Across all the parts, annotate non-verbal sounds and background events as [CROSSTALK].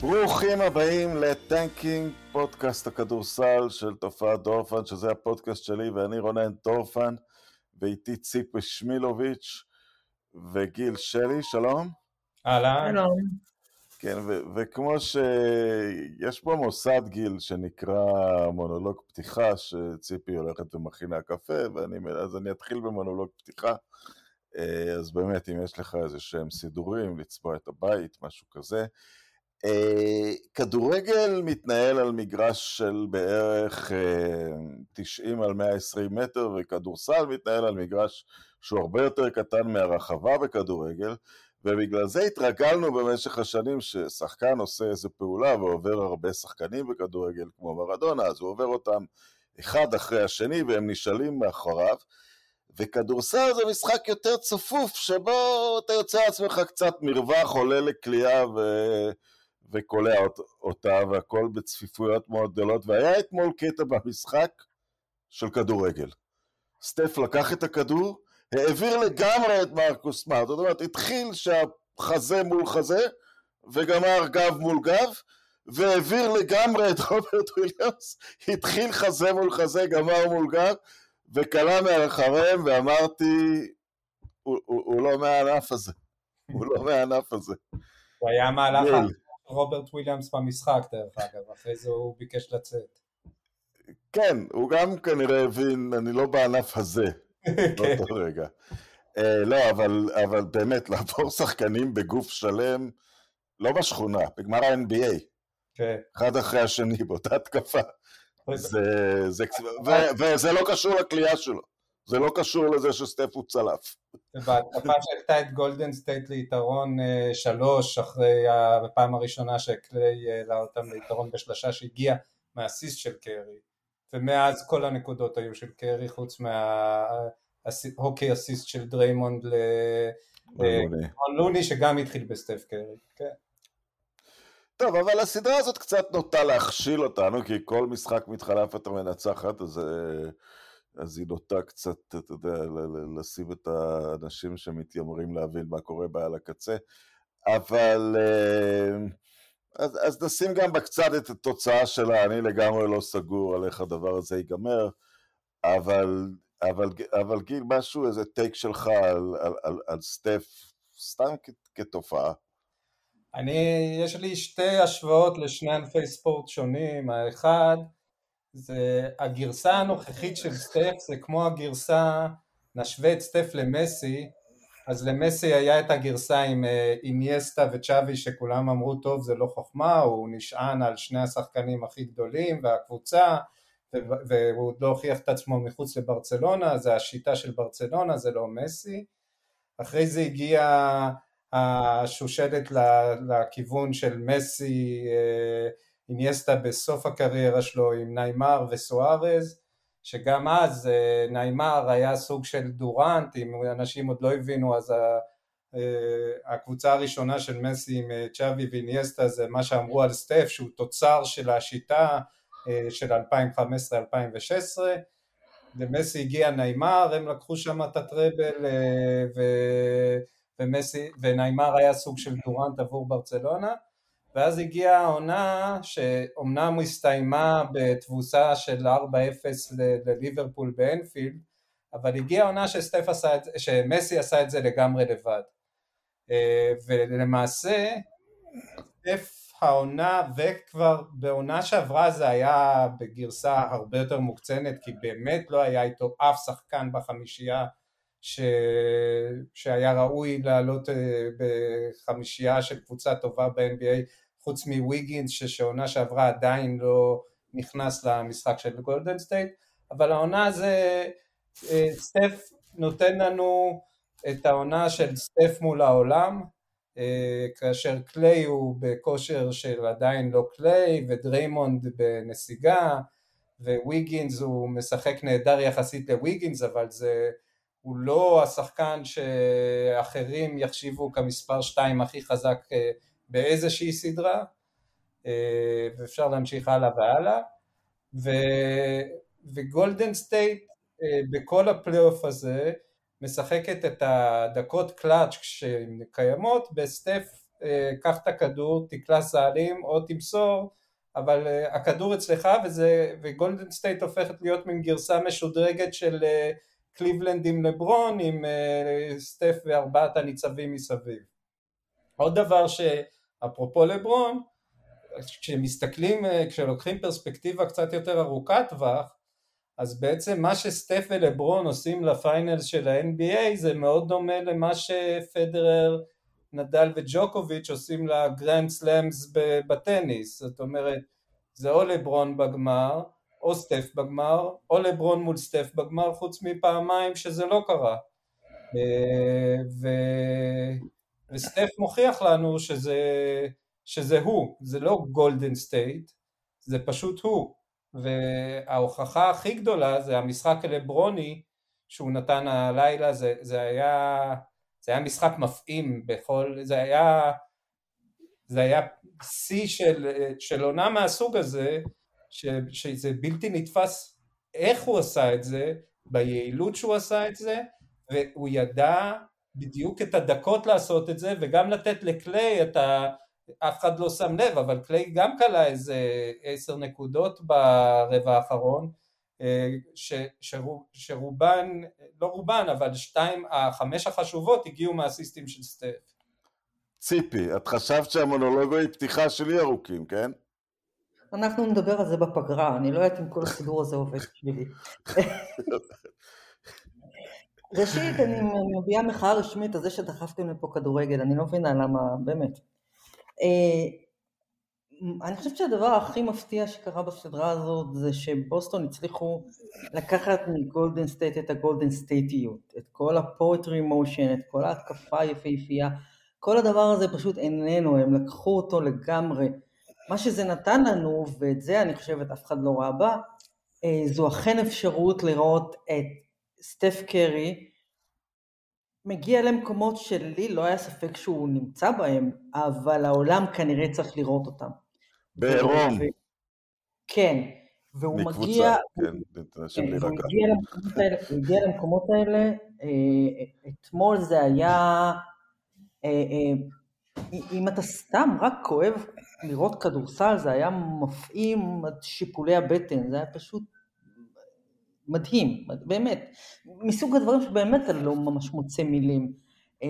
ברוכים הבאים לטנקינג, פודקאסט הכדורסל של תופעת דורפן, שזה הפודקאסט שלי ואני רונן דורפן, ואיתי ציפי שמילוביץ' וגיל שלי, שלום. אהלן. כן, ו- וכמו שיש פה מוסד גיל שנקרא מונולוג פתיחה, שציפי הולכת ומכינה קפה, ואני, אז אני אתחיל במונולוג פתיחה. אה, אז באמת, אם יש לך איזה שהם סידורים, לצבוע את הבית, משהו כזה. אה, כדורגל מתנהל על מגרש של בערך 90 אה, על 120 מטר, וכדורסל מתנהל על מגרש שהוא הרבה יותר קטן מהרחבה בכדורגל, ובגלל זה התרגלנו במשך השנים ששחקן עושה איזה פעולה ועובר הרבה שחקנים בכדורגל כמו מרדונה, אז הוא עובר אותם אחד אחרי השני והם נשאלים מאחוריו. וכדורסל זה משחק יותר צפוף, שבו אתה יוצא לעצמך קצת מרווח, עולה לקליעה ו... וקולע אותה, והכל בצפיפויות מאוד גדולות, והיה אתמול קטע במשחק של כדורגל. סטף לקח את הכדור, העביר לגמרי את מרקוס סמארט, זאת אומרת, התחיל שהחזה מול חזה, וגמר גב מול גב, והעביר לגמרי את רוברט וויליאמס, התחיל חזה מול חזה, גמר מול גב, וקלע מאחריהם, ואמרתי, הוא, הוא, הוא לא מהענף הזה, הוא לא מהענף הזה. הוא היה מהלך רוברט וויליאמס במשחק דרך אגב, אחרי זה הוא ביקש לצאת. כן, הוא גם כנראה הבין, אני לא בענף הזה, [LAUGHS] באותו כן. רגע. Uh, לא, אבל, אבל באמת, [LAUGHS] לעבור שחקנים בגוף שלם, לא בשכונה, בגמר ה-NBA. כן. אחד אחרי השני, באותה התקפה. זה, זה, ו, וזה לא קשור לקליעה שלו. זה לא קשור לזה שסטף הוא צלף. בהתקפה שהעלתה את גולדן סטייט ליתרון אה, שלוש אחרי הפעם הראשונה שקליי העלה אותם ליתרון בשלושה שהגיע מאסיסט של קרי ומאז כל הנקודות היו של קרי חוץ מה hockey assist של דריימונד ללוני שגם התחיל בסטף קרי, כן. טוב, אבל הסדרה הזאת קצת נוטה להכשיל אותנו, כי כל משחק מתחלף המנצחת, אז... אז היא נוטה קצת, אתה יודע, לשים את האנשים שמתיימרים להבין מה קורה בה על הקצה, אבל אה, אז, אז נשים גם בקצת את התוצאה שלה, אני לגמרי לא סגור על איך הדבר הזה ייגמר, אבל, אבל, אבל גיל, משהו, איזה טייק שלך על, על, על, על סטף, סתם כתופעה. אני, יש לי שתי השוואות לשני ענפי ספורט שונים, האחד זה הגרסה הנוכחית של סטף זה כמו הגרסה, נשווה את סטף למסי, אז למסי היה את הגרסה עם אינייסטה אה, וצ'אבי שכולם אמרו טוב זה לא חוכמה, הוא נשען על שני השחקנים הכי גדולים והקבוצה והוא עוד לא הוכיח את עצמו מחוץ לברצלונה, זה השיטה של ברצלונה, זה לא מסי. אחרי זה הגיעה השושלת לכיוון של מסי אה, אינייסטה בסוף הקריירה שלו עם ניימר וסוארז שגם אז אה, ניימר היה סוג של דורנט, אם אנשים עוד לא הבינו אז אה, הקבוצה הראשונה של מסי עם אה, צ'אבי ואינייסטה זה מה שאמרו על סטף שהוא תוצר של השיטה של 2015-2016 למסי הגיע ניימר, הם לקחו שם את ה treble ו... ומסי, וניימר היה סוג של דורנט עבור ברצלונה ואז הגיעה העונה שאומנם הסתיימה בתבוסה של 4-0 לליברפול באנפילד, אבל הגיעה העונה עשה את שמסי עשה את זה לגמרי לבד. אה, ולמעשה סטף העונה וכבר בעונה שעברה זה היה בגרסה הרבה יותר מוקצנת כי באמת לא היה איתו אף שחקן בחמישייה ש... שהיה ראוי לעלות אה, בחמישייה של קבוצה טובה ב-NBA חוץ מוויגינס שעונה שעברה עדיין לא נכנס למשחק של גולדן סטייט. אבל העונה זה אה, סטף נותן לנו את העונה של סטף מול העולם אה, כאשר קליי הוא בכושר של עדיין לא קליי ודריימונד בנסיגה וויגינס הוא משחק נהדר יחסית לוויגינס אבל זה הוא לא השחקן שאחרים יחשיבו כמספר 2 הכי חזק אה, באיזושהי סדרה אה, ואפשר להמשיך הלאה והלאה. ו, וגולדן סטייט אה, בכל הפלייאוף הזה משחקת את הדקות קלאץ' שהן קיימות בסטף קח את הכדור, תקלע סלים או תמסור, אבל הכדור אצלך וזה, וגולדן סטייט הופכת להיות מין גרסה משודרגת של קליבלנד עם לברון עם סטף וארבעת הניצבים מסביב. עוד דבר שאפרופו לברון, כשמסתכלים, כשלוקחים פרספקטיבה קצת יותר ארוכת טווח, אז בעצם מה שסטף ולברון עושים ל finals של ה-NBA זה מאוד דומה למה שפדרר, נדל וג'וקוביץ' עושים ל Grand Slams בטניס, זאת אומרת זה או לברון בגמר או סטף בגמר או לברון מול סטף בגמר חוץ מפעמיים שזה לא קרה. ו... וסטף מוכיח לנו שזה, שזה הוא, זה לא גולדן סטייט, זה פשוט הוא. וההוכחה הכי גדולה זה המשחק הלברוני שהוא נתן הלילה, זה, זה היה זה היה משחק מפעים בכל, זה היה זה היה שיא של, של עונה מהסוג הזה ש, שזה בלתי נתפס איך הוא עשה את זה, ביעילות שהוא עשה את זה והוא ידע בדיוק את הדקות לעשות את זה וגם לתת לקליי את ה... אף אחד לא שם לב, אבל קליי גם כלה איזה עשר נקודות ברבע האחרון, אה, ש, שרוב, שרובן, לא רובן, אבל שתיים, החמש החשובות הגיעו מהסיסטים של סטף. ציפי, את חשבת שהמונולוגי פתיחה שלי ארוכים, כן? אנחנו נדבר על זה בפגרה, אני לא יודעת אם כל הסידור הזה עובד בשבילי. [LAUGHS] ראשית, אני מביעה מחאה רשמית על זה שדחפתם לפה כדורגל, אני לא מבינה למה, באמת. אה, אני חושבת שהדבר הכי מפתיע שקרה בסדרה הזאת זה שבוסטון הצליחו לקחת מגולדן סטייט את הגולדן סטייטיות, את כל ה poetry in motion, את כל ההתקפה היפהפייה, כל הדבר הזה פשוט איננו, הם לקחו אותו לגמרי. מה שזה נתן לנו, ואת זה אני חושבת אף אחד לא ראה בה, אה, זו אכן אפשרות לראות את סטף קרי מגיע למקומות שלי לא היה ספק שהוא נמצא בהם, אבל העולם כנראה צריך לראות אותם. בעירום. ו... כן, והוא מקבוצה, מגיע, כן, כן, הוא מגיע למקומות האלה, הוא הגיע למקומות האלה, אה, אתמול זה היה, אה, אה, אם אתה סתם רק כואב לראות כדורסל, זה היה מפעים עד שיפולי הבטן, זה היה פשוט מדהים, באמת, מסוג הדברים שבאמת אני לא ממש מוצא מילים. אה,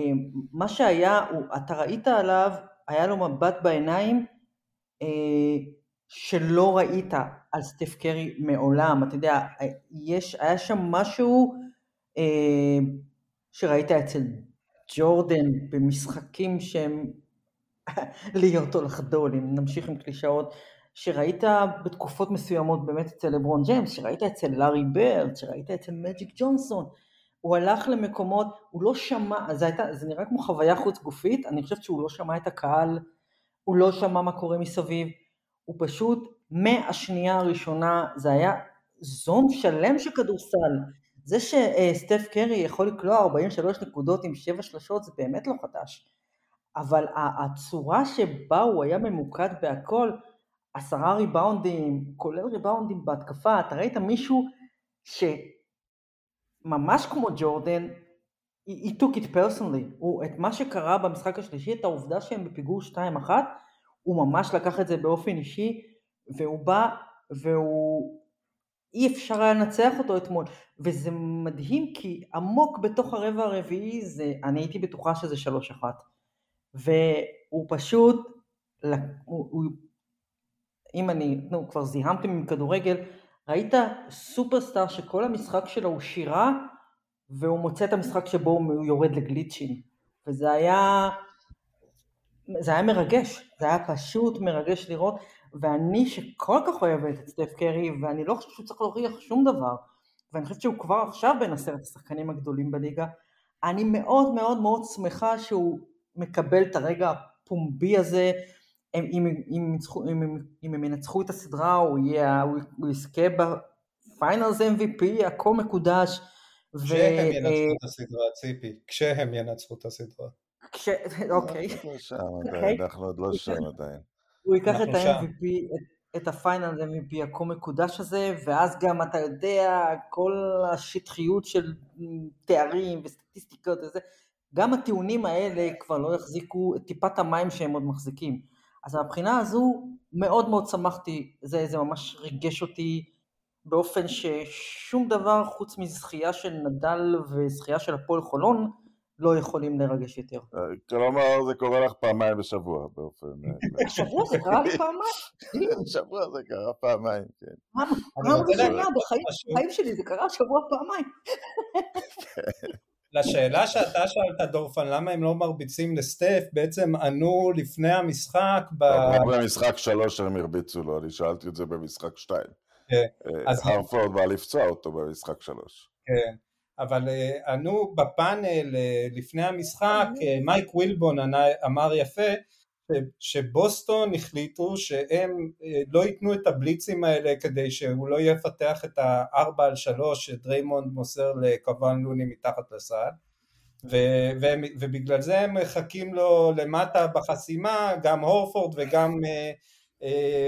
מה שהיה, אתה ראית עליו, היה לו מבט בעיניים אה, שלא ראית על סטף קרי מעולם, אתה יודע, יש, היה שם משהו אה, שראית אצל ג'ורדן במשחקים שהם [LAUGHS] להיות או לחדול, אם נמשיך עם קלישאות, שראית בתקופות מסוימות באמת אצל לברון ג'יימס, שראית אצל לארי ברד, שראית אצל מג'יק ג'ונסון, הוא הלך למקומות, הוא לא שמע, זה, הייתה, זה נראה כמו חוויה חוץ גופית, אני חושבת שהוא לא שמע את הקהל, הוא לא שמע מה קורה מסביב, הוא פשוט מהשנייה הראשונה, זה היה זון שלם של כדורסל. זה שסטף קרי יכול לקלוע 43 נקודות עם 7 שלשות זה באמת לא חדש. אבל הצורה שבה הוא היה ממוקד בהכל, עשרה ריבאונדים, כולל ריבאונדים בהתקפה, אתה ראית מישהו שממש כמו ג'ורדן, he took it personally, הוא, את מה שקרה במשחק השלישי, את העובדה שהם בפיגור 2-1, הוא ממש לקח את זה באופן אישי, והוא בא, והוא, אי אפשר היה לנצח אותו אתמול, וזה מדהים כי עמוק בתוך הרבע הרביעי, זה, אני הייתי בטוחה שזה 3-1, והוא פשוט, הוא, הוא אם אני, נו, כבר זיהמתם עם כדורגל, ראית סופרסטאר שכל המשחק שלו הוא שירה, והוא מוצא את המשחק שבו הוא יורד לגליצ'ים. וזה היה, זה היה מרגש, זה היה פשוט מרגש לראות, ואני שכל כך אוהבת את סטף קרי, ואני לא חושבת שהוא צריך להוכיח שום דבר, ואני חושבת שהוא כבר עכשיו בין עשרת השחקנים הגדולים בליגה, אני מאוד מאוד מאוד שמחה שהוא מקבל את הרגע הפומבי הזה, הם, אם, אם, אם, אם, אם הם ינצחו את הסדרה, הוא, יהיה, הוא, הוא יזכה בפיינלס MVP, הכל מקודש. כשהם ו... ינצחו את הסדרה, ציפי, כשהם ינצחו את הסדרה. כש... אוקיי. אוקיי. אנחנו עוד לא שם עדיין. הוא ייקח את ה-MVP, את הפיינל MVP הכה מקודש הזה, ואז גם אתה יודע, כל השטחיות של תארים וסטטיסטיקות וזה, גם הטיעונים האלה כבר לא יחזיקו את טיפת המים שהם עוד מחזיקים. אז מהבחינה הזו מאוד מאוד שמחתי, זה, זה ממש ריגש אותי באופן ששום דבר חוץ מזכייה של נדל וזכייה של הפועל חולון לא יכולים לרגש יותר. אה, כלומר זה קורה לך פעמיים בשבוע באופן... [LAUGHS] בשבוע זה קרה לי פעמיים. [LAUGHS] בשבוע זה קרה פעמיים, כן. פעם ראשונה בחיים שלי זה קרה שבוע פעמיים. [LAUGHS] לשאלה שאתה שאלת דורפן, למה הם לא מרביצים לסטף, בעצם ענו לפני המשחק ב... במשחק שלוש הם הרביצו לו, אני שאלתי את זה במשחק שתיים. כן. אה, הרפורד בא לפצוע אותו במשחק שלוש. כן. אבל uh, ענו בפאנל uh, לפני המשחק, uh, מייק ווילבון אמר יפה שבוסטון החליטו שהם לא ייתנו את הבליצים האלה כדי שהוא לא יפתח את הארבע על שלוש שדריימונד מוסר לקוואן לוני מתחת לסל. ו- ובגלל זה הם מחכים לו למטה בחסימה, גם הורפורד וגם אה,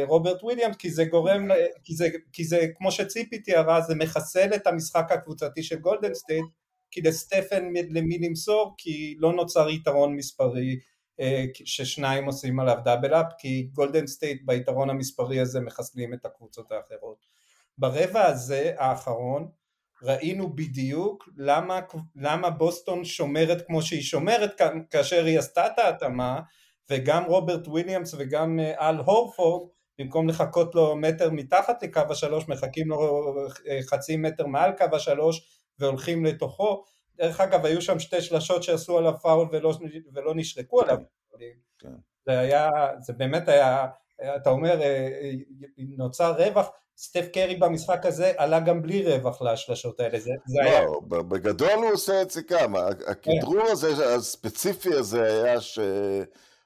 רוברט וויליאמס כי זה גורם, כי זה, כי זה כמו שציפי תיארה זה מחסל את המשחק הקבוצתי של גולדן סטייט כי לסטף אין למי למסור כי לא נוצר יתרון מספרי אה, ששניים עושים עליו double up כי גולדן סטייט ביתרון המספרי הזה מחסלים את הקבוצות האחרות. ברבע הזה האחרון ראינו בדיוק למה, למה בוסטון שומרת כמו שהיא שומרת כאשר היא עשתה את ההתאמה וגם רוברט וויליאמס וגם אה, אל הורפורד במקום לחכות לו מטר מתחת לקו השלוש מחכים לו אה, חצי מטר מעל קו השלוש והולכים לתוכו. דרך אגב היו שם שתי שלשות שעשו עליו פאול ולא, ולא נשרקו עליו. כן. זה היה, זה באמת היה, אתה אומר אה, נוצר רווח. סטף קרי במשחק הזה עלה גם בלי רווח לשלשות האלה, זה, זה לא, היה... בגדול הוא עושה את זה כמה, הכדרור הזה הספציפי הזה היה ש...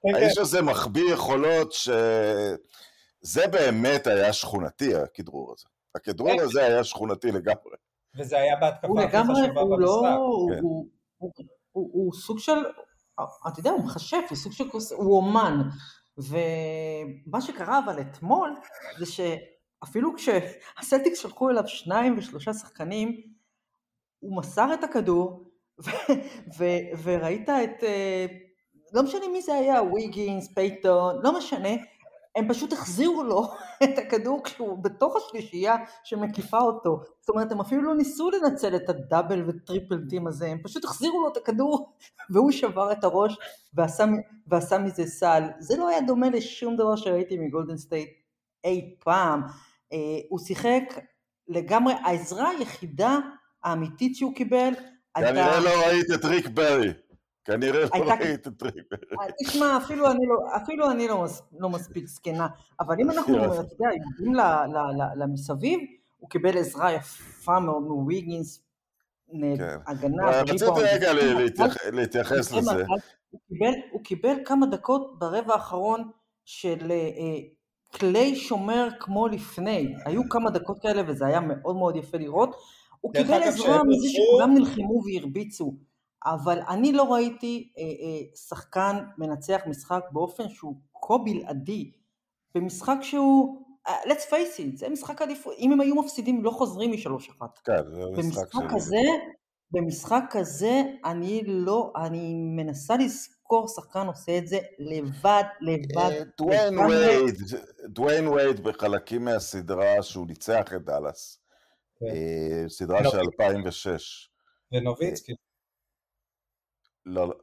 כן, האיש כן. הזה מחביא יכולות שזה באמת היה שכונתי, הכדרור הזה. הכדרור כן. הזה היה שכונתי לגמרי. וזה היה בהתקפה הכי חשובה לא- במשחק. הוא סוג של, אתה יודע, הוא מכשף, הוא סוג של, הוא אומן. ומה שקרה אבל אתמול, זה שאפילו כשהסלטיקס שלחו אליו שניים ושלושה שחקנים, הוא מסר את הכדור, וראית את אה, לא משנה מי זה היה, ויגינס, פייתון, לא משנה, הם פשוט החזירו לו [LAUGHS] את הכדור כשהוא בתוך השלישייה שמקיפה אותו. זאת אומרת, הם אפילו לא ניסו לנצל את ה double ו triple team הזה, הם פשוט החזירו לו את הכדור [LAUGHS] והוא שבר את הראש ועשה, ועשה מזה סל. זה לא היה דומה לשום דבר שראיתי מגולדן סטייט אי פעם. אה, הוא שיחק לגמרי, העזרה היחידה האמיתית שהוא קיבל הייתה... כנראה לא ראית את ריק ברי. כנראה לא ראית את ריק ברי. תשמע, אפילו אני לא, אפילו אני לא, לא מספיק זקנה, אבל אם אנחנו, אתה יודע, יורדים למסביב, הוא קיבל עזרה יפה מאוד מוויגינס, כן. הגנה. רציתי רגע להתייחס לזה. הוא קיבל כמה דקות ברבע האחרון של אה, כלי שומר כמו לפני. היו כמה דקות כאלה וזה היה מאוד מאוד יפה לראות. הוא קיבל עזרה מזה שכולם נלחמו והרביצו. אבל אני לא ראיתי אה, אה, שחקן מנצח משחק באופן שהוא כה בלעדי, במשחק שהוא, uh, let's face it, זה משחק עדיפות, אם הם היו מפסידים לא חוזרים משלוש אחת. כן, זה משחק במשחק הזה, במשחק כזה אני לא, אני מנסה לזכור שחקן עושה את זה לבד, לבד. דוויין וייד, דוויין וייד בחלקים מהסדרה שהוא ניצח את דאלאס, כן. אה, סדרה של 2006. ונוביצקי. לא,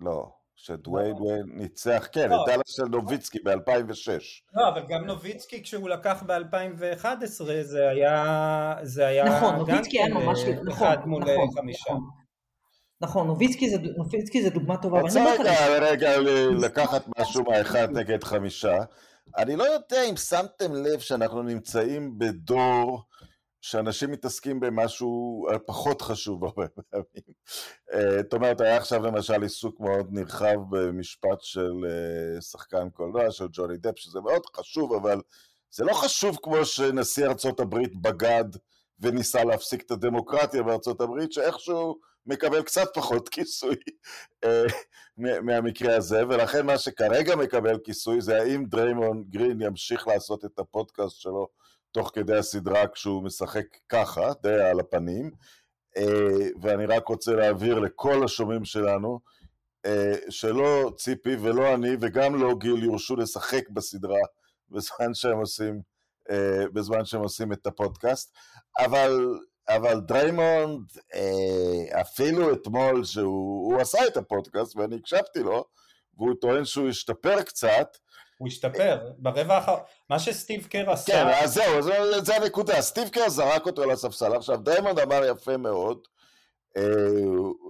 לא, שדוויין לא. ניצח, כן, לא. את דאלאס של נוביצקי ב-2006. לא, אבל גם נוביצקי כשהוא לקח ב-2011 זה היה... זה היה נכון, נוביצקי היה ממש... אה, נכון, אחד מול נכון, אה, חמישה. נכון. נכון, נוביצקי זה, נוביצקי זה דוגמה טובה. רוצה רגע, רגע [LAUGHS] לקחת משהו מהאחד נגד חמישה. אני לא יודע אם שמתם לב שאנחנו נמצאים בדור שאנשים מתעסקים במשהו אה, פחות חשוב הרבה פעמים. אה, זאת אומרת, היה עכשיו למשל עיסוק מאוד נרחב במשפט של אה, שחקן קולנוע, של ג'וני דפ, שזה מאוד חשוב, אבל זה לא חשוב כמו שנשיא ארצות הברית בגד וניסה להפסיק את הדמוקרטיה בארצות הברית, שאיכשהו מקבל קצת פחות כיסוי מהמקרה הזה, ולכן מה שכרגע מקבל כיסוי זה האם דריימון גרין ימשיך לעשות את הפודקאסט שלו תוך כדי הסדרה כשהוא משחק ככה, די על הפנים, ואני רק רוצה להעביר לכל השומעים שלנו, שלא ציפי ולא אני וגם לא גיל יורשו לשחק בסדרה בזמן שהם עושים, בזמן שהם עושים את הפודקאסט, אבל אבל דריימונד, אה, אפילו אתמול שהוא עשה את הפודקאסט ואני הקשבתי לו, והוא טוען שהוא השתפר קצת. הוא השתפר, ברבע האחרון, מה שסטיב קר עשה... כן, אז זהו, זה, זה הנקודה, סטיב קר זרק אותו לספסל. עכשיו, דריימונד אמר יפה מאוד, אה,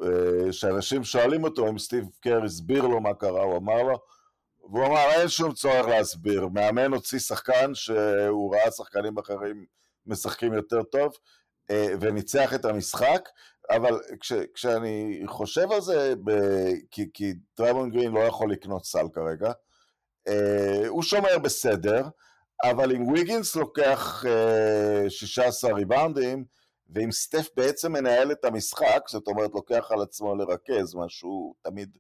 אה, שאנשים שואלים אותו אם סטיב קר הסביר לו מה קרה, הוא אמר לו, והוא אמר, אין שום צורך להסביר, מאמן הוציא שחקן שהוא ראה שחקנים אחרים משחקים יותר טוב, אה, וניצח את המשחק, אבל כש, כשאני חושב על זה, ב, כי, כי דריימון גרין לא יכול לקנות סל כרגע, הוא שומר בסדר, אבל אם ויגינס לוקח 16 אה, ריבאונדים, ואם סטף בעצם מנהל את המשחק, זאת אומרת לוקח על עצמו לרכז, מה שהוא תמיד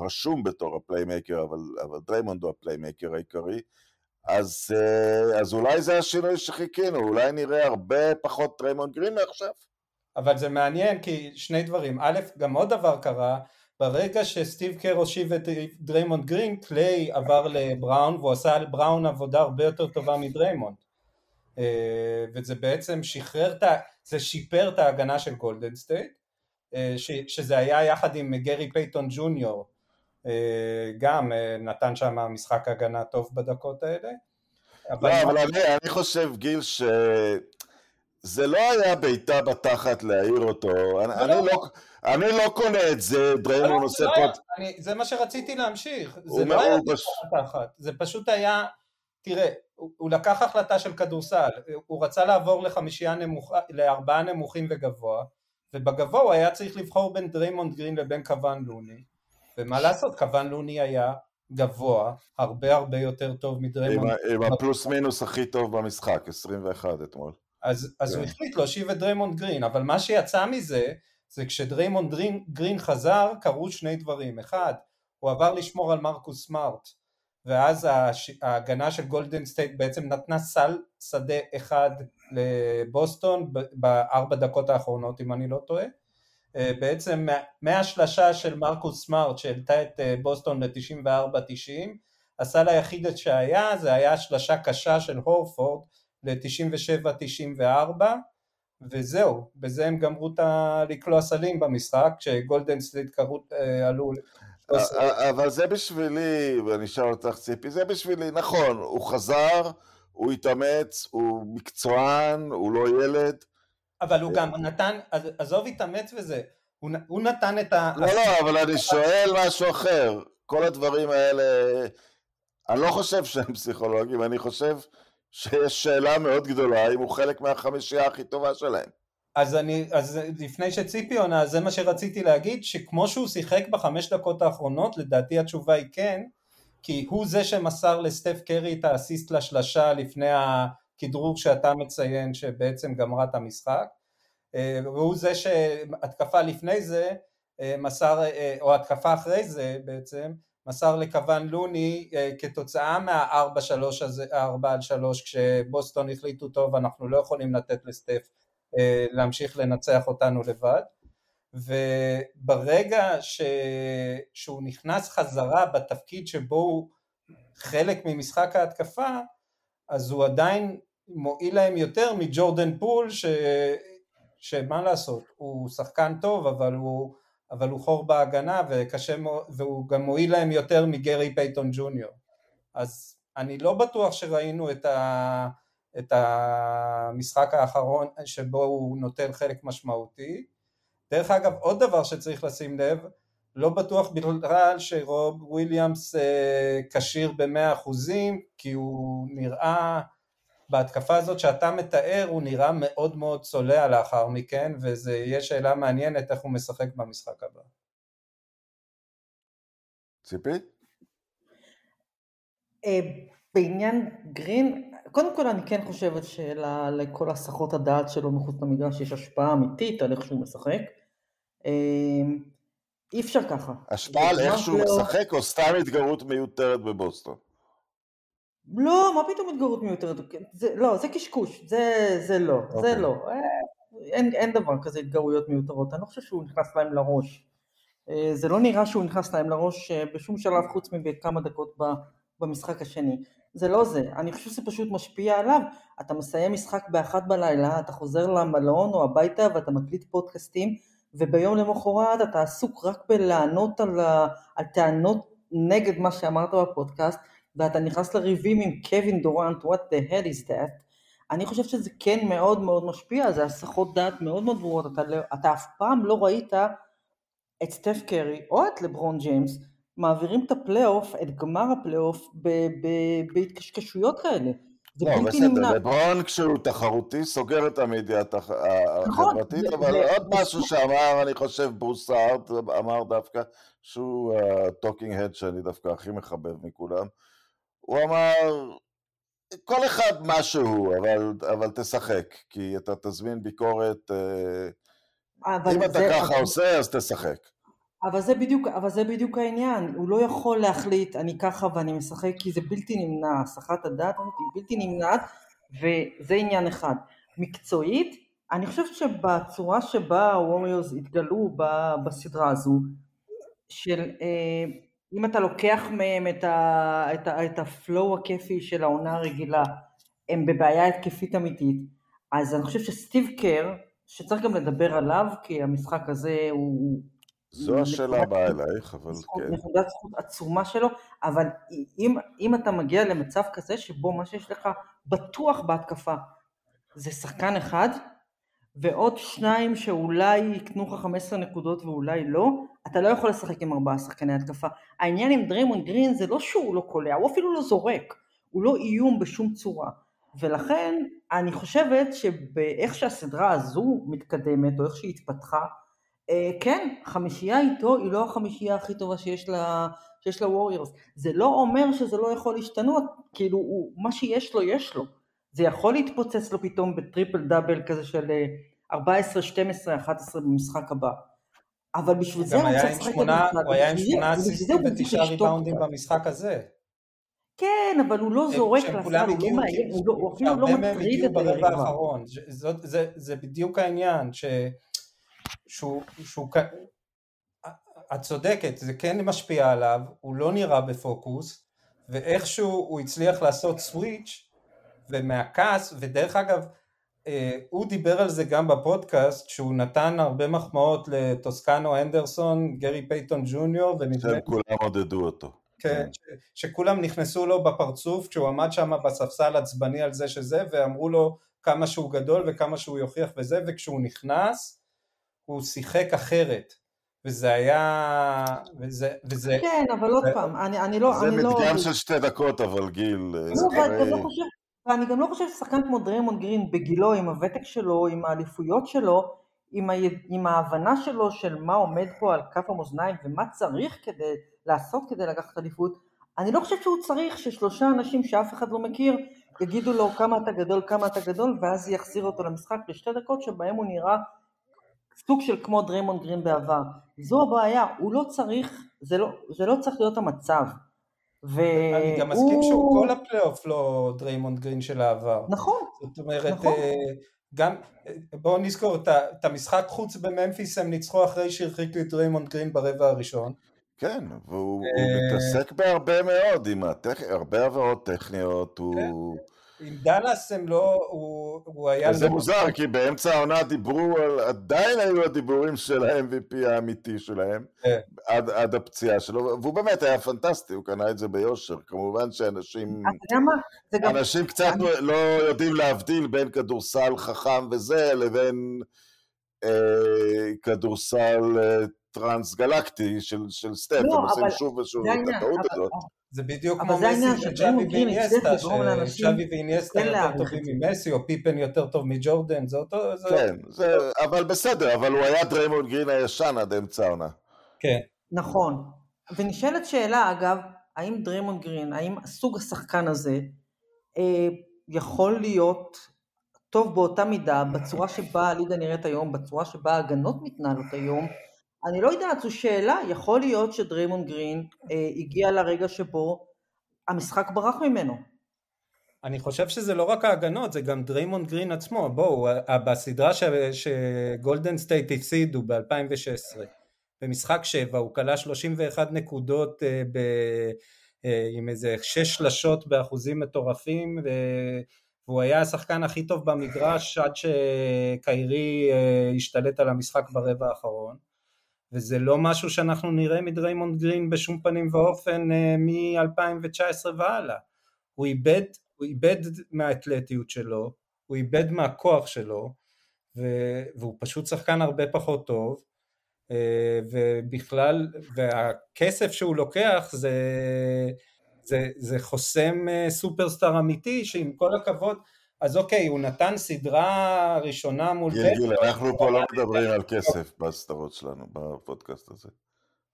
רשום בתור ה playmaker, אבל, אבל דריימונד הוא ה playmaker העיקרי, אז, אה, אז אולי זה השינוי שחיכינו, אולי נראה הרבה פחות דריימונד גרין מעכשיו. אבל זה מעניין כי שני דברים, א', גם עוד דבר קרה, ברגע שסטיב קר הושיב את דריימונד גרין, קליי עבר לבראון והוא עשה על בראון עבודה הרבה יותר טובה מדריימונד. אה, וזה בעצם שחרר, את ה... זה שיפר את ההגנה של גולדן סטייט, אה, שזה היה יחד עם גרי פייתון ג'וניור, אה, גם נתן שם משחק הגנה טוב בדקות האלה. אבל לא, אבל אני, אני חושב, גיל, שזה לא היה בעיטה בתחת להעיר אותו. אני, אני, לא, לא, אני לא קונה את זה, דריימונד עושה לא פה... זה מה שרציתי להמשיך. זה לא היה בעיטה בתחת, זה פשוט היה... תראה, הוא, הוא לקח החלטה של כדורסל, הוא רצה לעבור לחמישייה נמוכה, לארבעה נמוכים וגבוה, ובגבוה הוא היה צריך לבחור בין דריימונד גרין לבין קוון לוני. ומה לעשות, קוון לוני היה גבוה, הרבה הרבה יותר טוב מדריימונד. עם, עם הפלוס מינוס הכי טוב במשחק, 21 אתמול. אז, אז כן. הוא החליט להושיב את דריימונד גרין, אבל מה שיצא מזה, זה כשדריימונד גרין, גרין חזר, קרו שני דברים. אחד, הוא עבר לשמור על מרקוס סמארט, ואז ההגנה של גולדן סטייט בעצם נתנה סל שדה אחד לבוסטון בארבע דקות האחרונות, אם אני לא טועה. אה, בעצם מהשלשה של מרקוס סמארט שהעלתה את אה, בוסטון ל-94-90, הסל היחיד שהיה זה היה שלשה קשה של הורפורד ל-97-94 וזהו, בזה הם גמרו את. לקלוע סלים במשחק, כשגולדן סטייט קראו, אה, עלו... אבל זה בשבילי, ואני אשאל אותך ציפי, זה בשבילי, נכון, הוא חזר, הוא התאמץ, הוא מקצוען, הוא לא ילד, אבל הוא גם נתן, עזוב התאמץ וזה, הוא, הוא נתן את ה... לא, לא, אבל אני שואל משהו אחר. כל הדברים האלה, אני לא חושב שהם פסיכולוגים, אני חושב שיש שאלה מאוד גדולה אם הוא חלק מהחמישייה הכי טובה שלהם. אז אני, אז לפני שציפי עונה, זה מה שרציתי להגיד, שכמו שהוא שיחק בחמש דקות האחרונות, לדעתי התשובה היא כן, כי הוא זה שמסר לסטף קרי את האסיסט לשלשה לפני ה... כדרור שאתה מציין שבעצם גמרה את המשחק אה, והוא זה שהתקפה לפני זה אה, מסר, אה, או התקפה אחרי זה בעצם, מסר לכוון לוני כתוצאה מה-4 הזה, 4 על 3 כשבוסטון החליטו טוב אנחנו לא יכולים לתת לסטף להמשיך לנצח אותנו לבד. וברגע ש... שהוא נכנס חזרה בתפקיד שבו הוא חלק ממשחק ההתקפה אז הוא עדיין מועיל להם יותר מג'ורדן פול ש... שמה לעשות, הוא שחקן טוב אבל הוא, אבל הוא חור בהגנה וקשה, והוא גם מועיל להם יותר מגרי פייתון ג'וניור. אז אני לא בטוח שראינו את, ה... את המשחק האחרון שבו הוא נוטל חלק משמעותי. דרך אגב עוד דבר שצריך לשים לב לא בטוח בכלל שרוב וויליאמס אה, כשיר במאה אחוזים כי הוא נראה בהתקפה הזאת שאתה מתאר הוא נראה מאוד מאוד צולע לאחר מכן וזה יהיה שאלה מעניינת איך הוא משחק במשחק הבא. ציפי? אה, בעניין גרין, קודם כל אני כן חושבת שלכל הסחות הדעת שלו מחוץ למגרש יש השפעה אמיתית על איך שהוא משחק. אה, אי אפשר ככה. השפעה על איך שהוא משחק או סתם התגרות מיותרת בבוסטון? לא, מה פתאום התגרות מיותרת? זה, לא, זה קשקוש, זה, זה לא, זה אוקיי. לא. אה, אין, אין דבר כזה התגרויות מיותרות, אני לא חושב שהוא נכנס להם לראש. אה, זה לא נראה שהוא נכנס להם לראש אה, בשום שלב חוץ מבכמה דקות במשחק השני. זה לא זה, אני חושב שזה פשוט משפיע עליו. אתה מסיים משחק באחת בלילה, אתה חוזר למלון או הביתה ואתה מקליט פודקאסטים, וביום למחרת אתה עסוק רק בלענות על, על טענות נגד מה שאמרת בפודקאסט, ואתה נכנס לריבים עם קווין דורנט, what the hell is that? אני חושב שזה כן מאוד מאוד משפיע, זה הסחות דעת מאוד מאוד ברורות, אתה, לא, אתה אף פעם לא ראית את סטף קרי או את לברון ג'יימס מעבירים את הפלייאוף, את גמר הפלייאוף בהתקשקשויות כאלה. זה לא, בלתי נמנע. לברון כשהוא תחרותי סוגר את המדיה נכון, החברתית, אבל עוד משהו שאמר, אני חושב, ברוס הארט אמר דווקא, שהוא ה talking head שאני דווקא הכי מחבב מכולם, הוא אמר, כל אחד מה שהוא, אבל, אבל תשחק, כי אתה תזמין ביקורת, אה, אם אתה ככה עושה, אז תשחק. אבל זה, בדיוק, אבל זה בדיוק העניין, הוא לא יכול להחליט אני ככה ואני משחק כי זה בלתי נמנע, הסחת הדעת היא בלתי נמנעת וזה עניין אחד. מקצועית, אני חושבת שבצורה שבה הווריורס התגלו בסדרה הזו, של אה, אם אתה לוקח מהם את, ה, את, ה, את הפלואו הכיפי של העונה הרגילה, הם בבעיה התקפית אמיתית, אז אני חושב שסטיב קר, שצריך גם לדבר עליו, כי המשחק הזה הוא זו השאלה הבאה אלייך, אבל כן. נקודת זכות עצומה שלו, אבל אם, אם אתה מגיע למצב כזה שבו מה שיש לך בטוח בהתקפה זה שחקן אחד, ועוד שניים שאולי יקנו לך 15 נקודות ואולי לא, אתה לא יכול לשחק עם ארבעה שחקני התקפה. העניין עם דריימון גרין זה לא שהוא לא קולע, הוא אפילו לא זורק, הוא לא איום בשום צורה. ולכן אני חושבת שבאיך שהסדרה הזו מתקדמת, או איך שהיא התפתחה, אה, כן, חמישייה איתו היא לא החמישייה הכי טובה שיש לה, שיש לה ווריורס. זה לא אומר שזה לא יכול להשתנות, כאילו הוא, מה שיש לו יש לו. זה יכול להתפוצץ לו פתאום בטריפל דאבל כזה של 14, 12, 11 במשחק הבא. אבל בשביל זה הוא צריך לשחק את המשחק. הוא היה עם שמונה אסיסטים ותשעה ריבאונדים במשחק הזה. כן, אבל הוא לא זורק לסל, הוא לא מאיים, הוא אפילו לא מטריד את היריבה. זה בדיוק העניין, שהוא, את צודקת, זה כן משפיע עליו, הוא לא נראה בפוקוס, ואיכשהו הוא הצליח לעשות switch ומהכעס, ודרך אגב, אה, הוא דיבר על זה גם בפודקאסט, שהוא נתן הרבה מחמאות לטוסקנו אנדרסון, גרי פייתון ג'וניור, ונדמה... כולם עודדו אותו. כן, ש, שכולם נכנסו לו בפרצוף כשהוא עמד שם בספסל עצבני על זה שזה, ואמרו לו כמה שהוא גדול וכמה שהוא יוכיח וזה, וכשהוא נכנס, הוא שיחק אחרת. וזה היה... וזה... וזה כן, אבל עוד פעם, אני, אני לא... זה אני מדגם לא... של שתי דקות, אבל גיל... לא, ואני לא חושב... ואני גם לא חושב ששחקן כמו דריימונד גרין בגילו, עם הוותק שלו, עם האליפויות שלו, עם, ה... עם ההבנה שלו של מה עומד פה על כף המאזניים ומה צריך כדי לעשות כדי לקחת אליפות, אני לא חושב שהוא צריך ששלושה אנשים שאף אחד לא מכיר יגידו לו כמה אתה גדול, כמה אתה גדול, ואז יחזיר אותו למשחק בשתי דקות שבהם הוא נראה סוג של כמו דריימונד גרין בעבר. זו הבעיה, הוא לא צריך, זה לא, זה לא צריך להיות המצב. והוא... אני גם מסכים שהוא כל הפלייאוף לא דריימונד גרין של העבר. נכון, זאת אומרת, נכון. אה, גם, בואו נזכור, את המשחק חוץ בממפיס הם ניצחו אחרי שהרחיקו את דריימונד גרין ברבע הראשון. כן, והוא אה, מתעסק בהרבה מאוד, עם הרבה עבירות טכניות, הוא... עם דאלאס הם לא, הוא, הוא היה... זה מוזר, כי באמצע העונה דיברו על, עדיין היו הדיבורים של ה-MVP האמיתי שלהם, כן. עד, עד הפציעה שלו, והוא באמת היה פנטסטי, הוא קנה את זה ביושר. כמובן שאנשים... אנשים קצת לא יודעים להבדיל בין כדורסל חכם וזה, לבין אה, כדורסל אה, טרנס גלקטי של, של סטף, לא, הם עושים שוב ושוב את הטעות הזאת. זה בדיוק כמו מסי וג'אבי ואיניאסטה, שצ'אבי ואינייסטה יותר טובים ממסי, או פיפן יותר טוב מג'ורדן, זה אותו... כן, זה, אבל בסדר, אבל הוא היה דריימונד גרין הישן עד אמצע העונה. כן. נכון. ונשאלת שאלה, אגב, האם דריימונד גרין, האם סוג השחקן הזה אה, יכול להיות טוב באותה מידה, בצורה שבה הליגה נראית היום, בצורה שבה ההגנות מתנהלות היום, אני לא יודעת, זו שאלה, יכול להיות שדריימונד גרין אה, הגיע לרגע שבו המשחק ברח ממנו. אני חושב שזה לא רק ההגנות, זה גם דריימונד גרין עצמו. בואו, בסדרה שגולדן סטייט הפסידו ב-2016, במשחק 7 הוא קלע 31 נקודות אה, ב... אה, עם איזה שש שלשות באחוזים מטורפים והוא היה השחקן הכי טוב במגרש עד שקיירי אה, השתלט על המשחק ברבע האחרון וזה לא משהו שאנחנו נראה מדריימונד גרין בשום פנים ואופן מ-2019 והלאה. הוא איבד, הוא איבד מהאתלטיות שלו, הוא איבד מהכוח שלו והוא פשוט שחקן הרבה פחות טוב אה, ובכלל, והכסף שהוא לוקח זה, זה, זה חוסם אה, סופרסטאר אמיתי שעם כל הכבוד, אז אוקיי, הוא נתן סדרה ראשונה מול... גיל, גיל, אנחנו פה לא מדברים על כסף בסדרות שלנו, בפודקאסט הזה.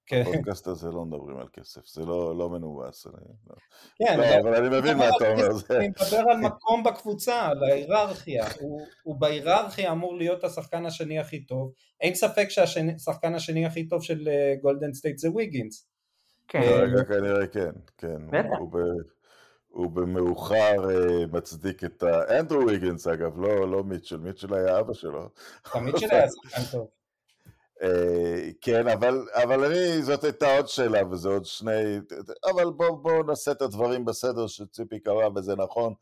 כן. בפודקאסט הזה לא מדברים על כסף, זה לא, לא מנומס. אני... לא. כן, לא, אבל אני מבין מה אתה אומר. אני מדבר על מקום בקבוצה, על ההיררכיה. הוא, הוא בהיררכיה אמור להיות השחקן השני הכי טוב. אין ספק שהשחקן השני הכי טוב של גולדן אה, סטייט זה ויגינס. כן. כנראה כן, כן. הוא, ב, הוא במאוחר אה, מצדיק את. אנדרו ויגינס אגב, לא, לא מיטשל, מיטשל היה אבא שלו. מיטשל [LAUGHS] היה שחקן טוב. אה, כן, אבל, אבל אני, זאת הייתה עוד שאלה, וזה עוד שני... אבל בואו בוא נעשה את הדברים בסדר שציפי קרא, וזה נכון.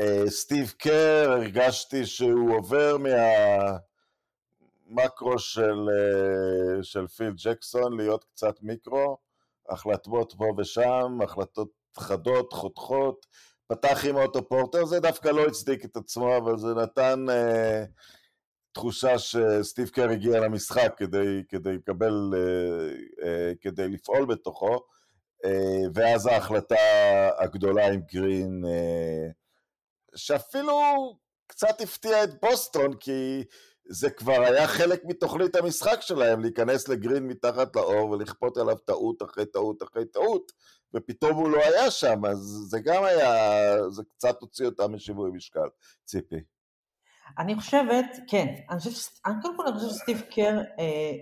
אה, סטיב קר, הרגשתי שהוא עובר מהמקרו של, אה, של פיל ג'קסון להיות קצת מיקרו, החלטות פה ושם, החלטות חדות, חותכות, פתח עם אוטו פורטר, זה דווקא לא הצדיק את עצמו, אבל זה נתן... תחושה שסטיב קר הגיע למשחק כדי, כדי לקבל, אה, אה, כדי לפעול בתוכו, אה, ואז ההחלטה הגדולה עם גרין, שאפילו קצת הפתיע את בוסטון, כי זה כבר היה חלק מתוכנית המשחק שלהם, להיכנס לגרין מתחת לאור ולכפות עליו טעות אחרי טעות אחרי טעות, ופתאום הוא לא היה שם, אז זה גם היה, זה קצת הוציא אותם משיווי משקל, ציפי. אני חושבת, כן, אני חושבת, קודם כל אני חושבת שסטיב קר, אה,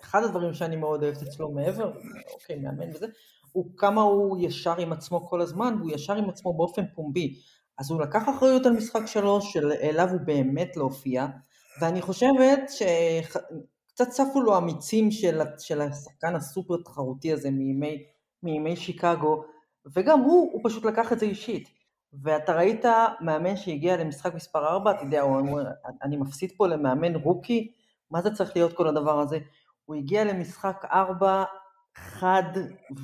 אחד הדברים שאני מאוד אוהבת אצלו מעבר, אוקיי, מאמן וזה, הוא כמה הוא ישר עם עצמו כל הזמן, והוא ישר עם עצמו באופן פומבי. אז הוא לקח אחריות על משחק שלוש, שאליו הוא באמת להופיע, ואני חושבת שקצת צפו לו המיצים של, של השחקן הסופר תחרותי הזה מימי, מימי שיקגו, וגם הוא, הוא פשוט לקח את זה אישית. ואתה ראית מאמן שהגיע למשחק מספר 4, אתה יודע, הוא אומר, אני מפסיד פה למאמן רוקי, מה זה צריך להיות כל הדבר הזה? הוא הגיע למשחק 4 חד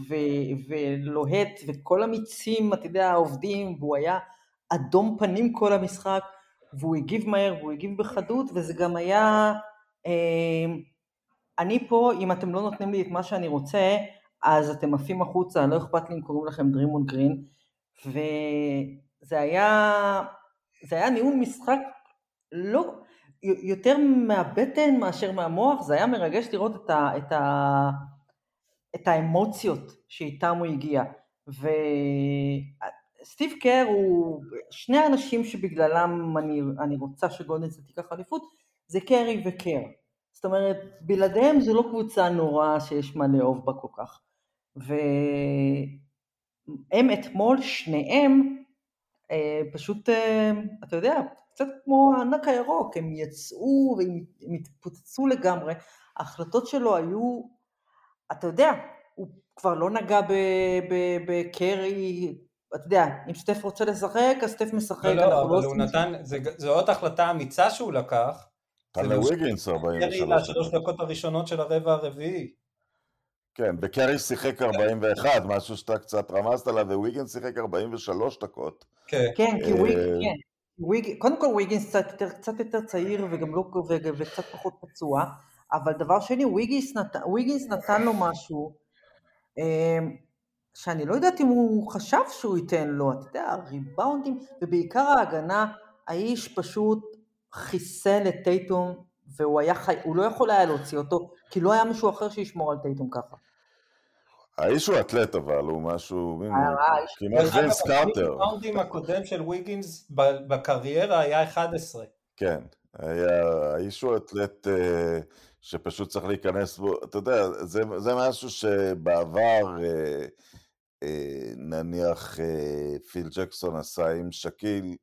ו- ולוהט, וכל המיצים, אתה יודע, עובדים, והוא היה אדום פנים כל המשחק, והוא הגיב מהר, והוא הגיב בחדות, וזה גם היה... אה, אני פה, אם אתם לא נותנים לי את מה שאני רוצה, אז אתם עפים החוצה, לא אכפת לי אם קוראים לכם דרימון גרין. וזה היה, זה היה ניהול משחק לא, יותר מהבטן מאשר מהמוח, זה היה מרגש לראות את, ה, את, ה, את האמוציות שאיתם הוא הגיע. וסטיב קר הוא, שני האנשים שבגללם אני, אני רוצה שגולדנסט תיקח אליפות, זה קרי וקר. זאת אומרת, בלעדיהם זו לא קבוצה נוראה שיש מה לאהוב בה כל כך. ו... הם אתמול, שניהם, אה, פשוט, אה, אתה יודע, קצת כמו הענק הירוק, הם יצאו והם התפוצצו לגמרי. ההחלטות שלו היו, אתה יודע, הוא כבר לא נגע בקרי, אתה יודע, אם סטף רוצה לשחק, אז סטף משחק. לא, לא, אבל לא הוא נתן, זו עוד החלטה אמיצה שהוא לקח. נתן לוויגינס 43 דקות. לשלוש דקות הראשונות של הרבע הרביעי. כן, וקרי שיחק 41, משהו שאתה קצת רמזת עליו, וויגן שיחק 43 דקות. כן, כן כי וויגן, כן. וויג... קודם כל וויגינס קצת יותר, קצת יותר צעיר וגם לא. וקצת פחות פצוע, אבל דבר שני, וויגינס, נת... וויגינס נתן לו משהו אמ, שאני לא יודעת אם הוא חשב שהוא ייתן לו, אתה יודע, ריבאונדים, ובעיקר ההגנה, האיש פשוט חיסל את טייטום, והוא היה חי... הוא לא יכול היה להוציא אותו, כי לא היה מישהו אחר שישמור על טייטום ככה. האיש הוא אתלט אבל, הוא משהו, אה, כמעט וינס קארטר. הראונדים הקודם של ויגינס בקריירה היה 11. כן, האיש הוא אתלט אה, שפשוט צריך להיכנס בו, אתה יודע, זה משהו שבעבר, נניח פיל ג'קסון עשה עם שקיל,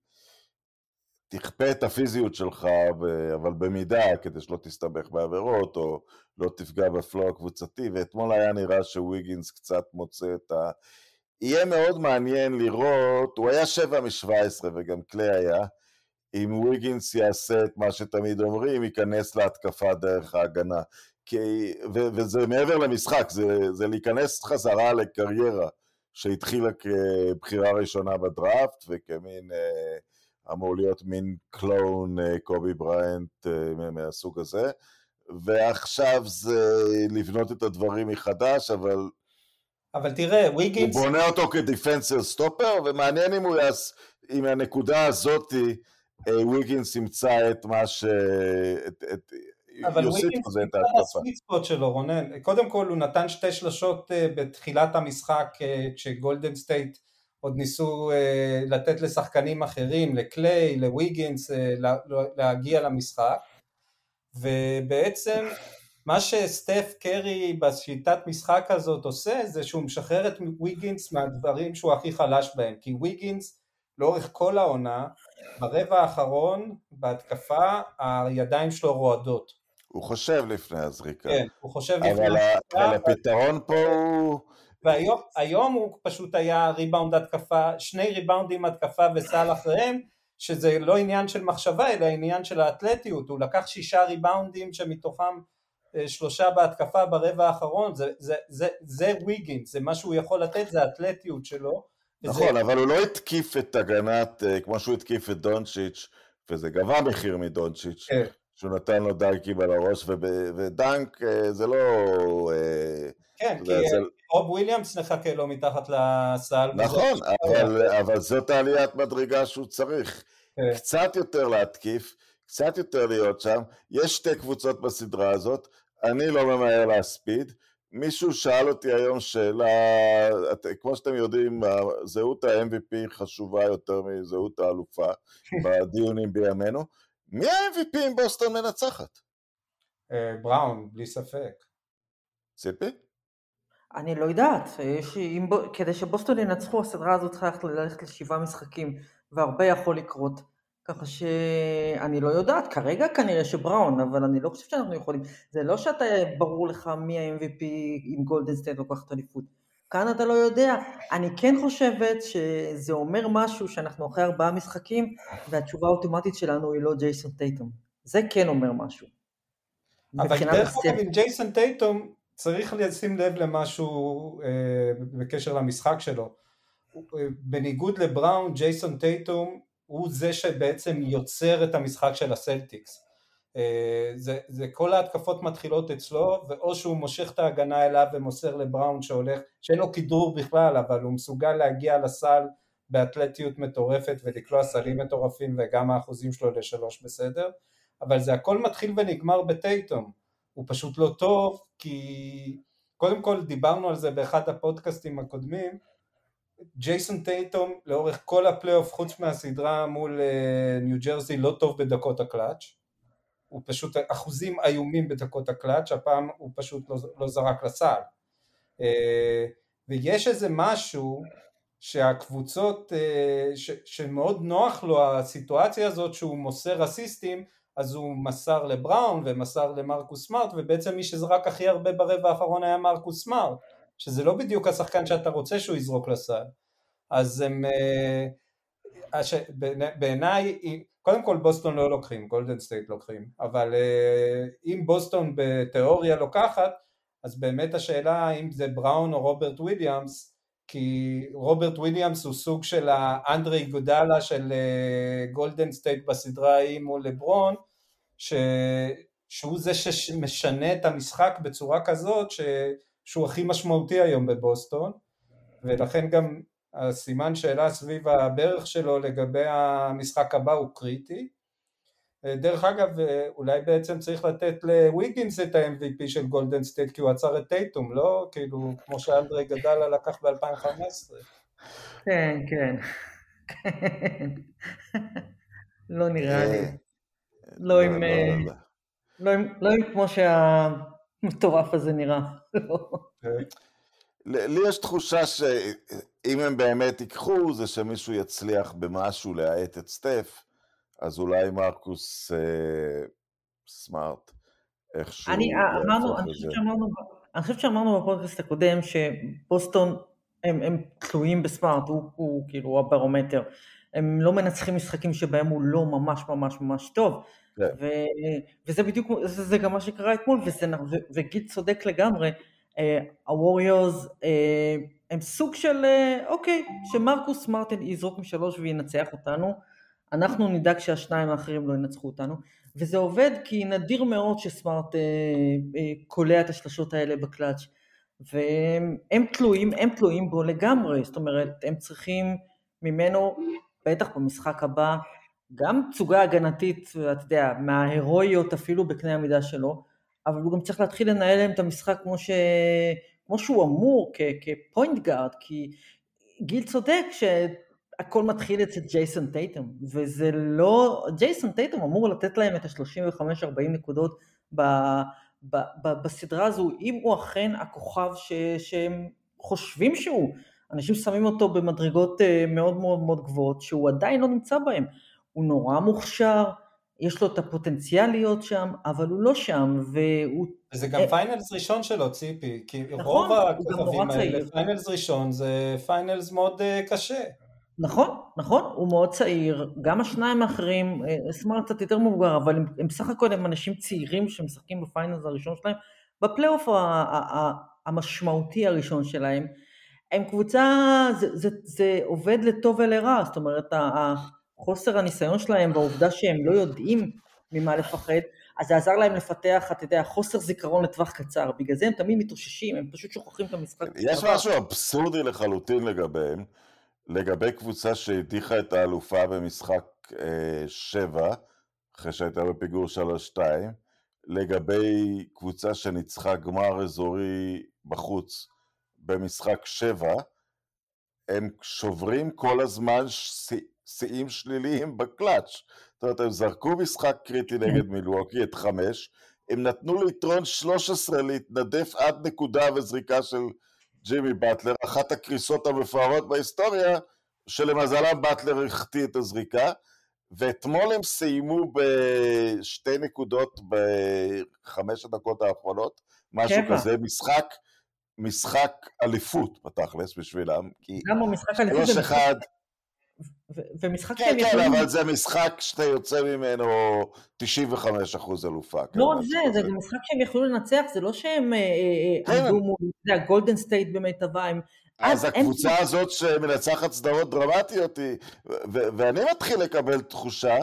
תכפה את הפיזיות שלך, אבל במידה, כדי שלא תסתבך בעבירות, או לא תפגע בפלואו הקבוצתי, ואתמול היה נראה שוויגינס קצת מוצא את ה... יהיה מאוד מעניין לראות, הוא היה 7 מ-17 וגם קליי היה, אם וויגינס יעשה את מה שתמיד אומרים, ייכנס להתקפה דרך ההגנה. כי, ו, וזה מעבר למשחק, זה, זה להיכנס חזרה לקריירה שהתחיל כבחירה ראשונה בדראפט וכמין, אה, אמור להיות מין clone אה, קובי בריינט אה, מהסוג הזה. ועכשיו זה לבנות את הדברים מחדש, אבל... אבל תראה, ויגינס... הוא בונה אותו כ defensive stopper, ומעניין אם הוא יעש... אם הנקודה הזאתי, ויגינס ימצא את מה ש... את, את, אבל ויגינס נמצא ב sweet spot שלו, רונן. קודם כל הוא נתן שתי שלשות אה, בתחילת המשחק אה, כשגולדן סטייט עוד ניסו אה, לתת לשחקנים אחרים, לקליי, לוויגינס, להגיע למשחק. ובעצם מה שסטף קרי בשיטת משחק הזאת עושה זה שהוא משחרר את ויגינס מהדברים שהוא הכי חלש בהם. כי ויגינס לאורך כל העונה ברבע האחרון בהתקפה הידיים שלו רועדות. הוא חושב לפני הזריקה. כן, הוא חושב לפני הזריקה. אבל הפתרון פה הוא והיום הוא פשוט היה ריבאונד התקפה, שני ריבאונדים התקפה וסל אחריהם שזה לא עניין של מחשבה אלא עניין של האתלטיות, הוא לקח שישה ריבאונדים שמתוכם אה, שלושה בהתקפה ברבע האחרון, זה, זה, זה, זה ויגינס, זה מה שהוא יכול לתת, זה האתלטיות שלו. נכון, וזה... אבל הוא לא התקיף את הגנת, אה, כמו שהוא התקיף את דונצ'יץ', וזה גבה מחיר מדונצ'יץ', כן. שהוא נתן לו דנקים על הראש, ודנק אה, זה לא... כן, כי זה... רוב וויליאמס נחכה לו מתחת לסל. נכון, אבל, זאת העליית מדרגה שהוא צריך. כן. קצת יותר להתקיף, קצת יותר להיות שם. יש שתי קבוצות בסדרה הזאת, אני לא ממהר להספיד. מישהו שאל אותי היום שאלה, את, כמו שאתם יודעים, זהות ה-MVP חשובה יותר מזהות האלופה בדיונים בימינו. מי ה-MVP אם בוסטון מנצחת? אה, בראון, בלי ספק. ציפי? אני לא יודעת, יש, אם, כדי שבוסטון ינצחו הסדרה הזאת צריכה ללכת לשבעה משחקים והרבה יכול לקרות. ככה שאני לא יודעת, כרגע כנראה שבראון, אבל אני לא חושבת שאנחנו יכולים, זה לא שאתה, ברור לך מי ה-MVP אם גולדן סטייט לוקח את האליפות. כאן אתה לא יודע. אני כן חושבת שזה אומר משהו שאנחנו אחרי ארבעה משחקים, והתשובה האוטומטית שלנו היא לא ג'ייסון טייטום. זה כן אומר משהו. אבל דרך אגב עם ג'ייסון טייטום צריך לשים לב למשהו אה, בקשר למשחק שלו. אה, בניגוד לבראון, ג'ייסון טייטום הוא זה שבעצם יוצר את המשחק של הסלטיקס. אה, זה, זה כל ההתקפות מתחילות אצלו, ואו שהוא מושך את ההגנה אליו ומוסר לבראון שהולך, שאין לו כידור בכלל, אבל הוא מסוגל להגיע לסל באתלטיות מטורפת ולקלוע סלים מטורפים וגם האחוזים שלו לשלוש בסדר, אבל זה הכל מתחיל ונגמר בטייטום, הוא פשוט לא טוב, כי קודם כל דיברנו על זה באחד הפודקאסטים הקודמים, ג'ייסון טייטום לאורך כל הפלייאוף חוץ מהסדרה מול אה, ניו ג'רזי לא טוב בדקות הקלאץ' הוא פשוט אחוזים איומים בדקות הקלאץ' הפעם הוא פשוט לא, לא זרק לסל. אה, ויש איזה משהו שהקבוצות אה, ש, שמאוד נוח לו הסיטואציה הזאת שהוא מוסר אסיסטים אז הוא מסר לבראון ומסר למרקוס סמארט ובעצם מי שזרק הכי הרבה ברבע האחרון היה מרקוס סמארט שזה לא בדיוק השחקן שאתה רוצה שהוא יזרוק לסל. אז הם, אה. בעיניי, קודם כל בוסטון לא לוקחים, גולדן סטייט לוקחים, אבל אה, אם בוסטון בתיאוריה לוקחת, אז באמת השאלה האם זה בראון או רוברט וויליאמס, כי רוברט וויליאמס הוא סוג של האנדרה איגודלה של אה, גולדן סטייט בסדרה ההיא מול לברון, ש... שהוא זה שמשנה את המשחק בצורה כזאת ש... שהוא הכי משמעותי היום בבוסטון, ולכן גם הסימן שאלה סביב הברך שלו לגבי המשחק הבא הוא קריטי. דרך אגב, אולי בעצם צריך לתת לוויגינס את ה-MVP של גולדן סטייט כי הוא עצר את טייטום, לא? כאילו, כמו שאנדרה איגודלה לקח ב-2015. כן, כן. לא נראה לי. לא עם... לא עם כמו שה... המטורף הזה נראה. לי יש תחושה שאם הם באמת ייקחו, זה שמישהו יצליח במשהו להאט את סטף, אז אולי מרקוס אה, סמארט איכשהו אני, אמרנו, אני חושבת שאמרנו, אני חושבת שאמרנו בפודקאסט הקודם שבוסטון הם, הם תלויים בסמארט, הוא, הוא כאילו הברומטר. הם לא מנצחים משחקים שבהם הוא לא ממש ממש ממש טוב. כן. ו, וזה בדיוק, זה, זה גם מה שקרה אתמול, וזה, ו, וגיל צודק לגמרי. הווריורס uh, uh, הם סוג של, uh, אוקיי, שמרקוס מרטין יזרוק משלוש וינצח אותנו, אנחנו נדאג שהשניים האחרים לא ינצחו אותנו, וזה עובד כי נדיר מאוד שסמארט uh, uh, קולע את השלשות האלה בקלאץ'. והם תלויים, הם תלויים בו לגמרי, זאת אומרת, הם צריכים ממנו, בטח במשחק הבא, גם תצוגה הגנתית, אתה יודע, מההירואיות אפילו בקנה המידה שלו, אבל הוא גם צריך להתחיל לנהל להם את המשחק כמו, ש... כמו שהוא אמור, כפוינט גארד, כי גיל צודק שהכל מתחיל אצל ג'ייסון טייטום, וזה לא, ג'ייסון טייטום אמור לתת להם את ה-35-40 נקודות ב... ב, ב, בסדרה הזו, אם הוא אכן הכוכב ש, שהם חושבים שהוא, אנשים שמים אותו במדרגות אה, מאוד מאוד מאוד גבוהות, שהוא עדיין לא נמצא בהם. הוא נורא מוכשר, יש לו את הפוטנציאל להיות שם, אבל הוא לא שם, והוא... זה גם finals ראשון שלו, ציפי, כי נכון, רוב הכוכבים האלה, finals ראשון זה finals מאוד אה, קשה. נכון, נכון, הוא מאוד צעיר, גם השניים האחרים, אה, סמארט קצת יותר מבוגר, אבל הם, הם בסך הכל הם אנשים צעירים שמשחקים ב finals הראשון שלהם, בפלייאוף המשמעותי הראשון שלהם, הם קבוצה, זה, זה, זה עובד לטוב ולרע, זאת אומרת, החוסר הניסיון שלהם והעובדה שהם לא יודעים ממה לפחד, אז זה עזר להם לפתח, אתה יודע, חוסר זיכרון לטווח קצר, בגלל זה הם תמיד מתאוששים, הם פשוט שוכחים את המשחק. יש משהו אבסורדי לחלוטין לגביהם. לגבי קבוצה שהדיחה את האלופה במשחק אה, שבע, אחרי שהייתה בפיגור שלוש שתיים, לגבי קבוצה שניצחה גמר אזורי בחוץ במשחק שבע, הם שוברים כל הזמן שיאים שליליים בקלאץ'. זאת אומרת, הם זרקו משחק קריטי נגד מילווקי, את חמש, הם נתנו ליתרון 13 להתנדף עד נקודה וזריקה של ג'ימי באטלר, אחת הקריסות המפוארות בהיסטוריה, שלמזלם באטלר החטיא את הזריקה, ואתמול הם סיימו בשתי נקודות בחמש הדקות האחרונות, משהו שבע. כזה, משחק, משחק אליפות בתכלס בשבילם, כי גם המשחק אליפות זה אחד... ומשחק כן, שהם כן, יכולים... כן, אבל זה משחק שאתה יוצא ממנו 95 אחוז אלופה. לא רק זה, זה גם משחק שהם יכלו לנצח, זה לא שהם אה, אה, אה, כן. עמדו מול, זה הגולדן סטייט במיטבה, הם... אז הקבוצה הזאת שמנצחת סדרות דרמטיות היא, ואני מתחיל לקבל תחושה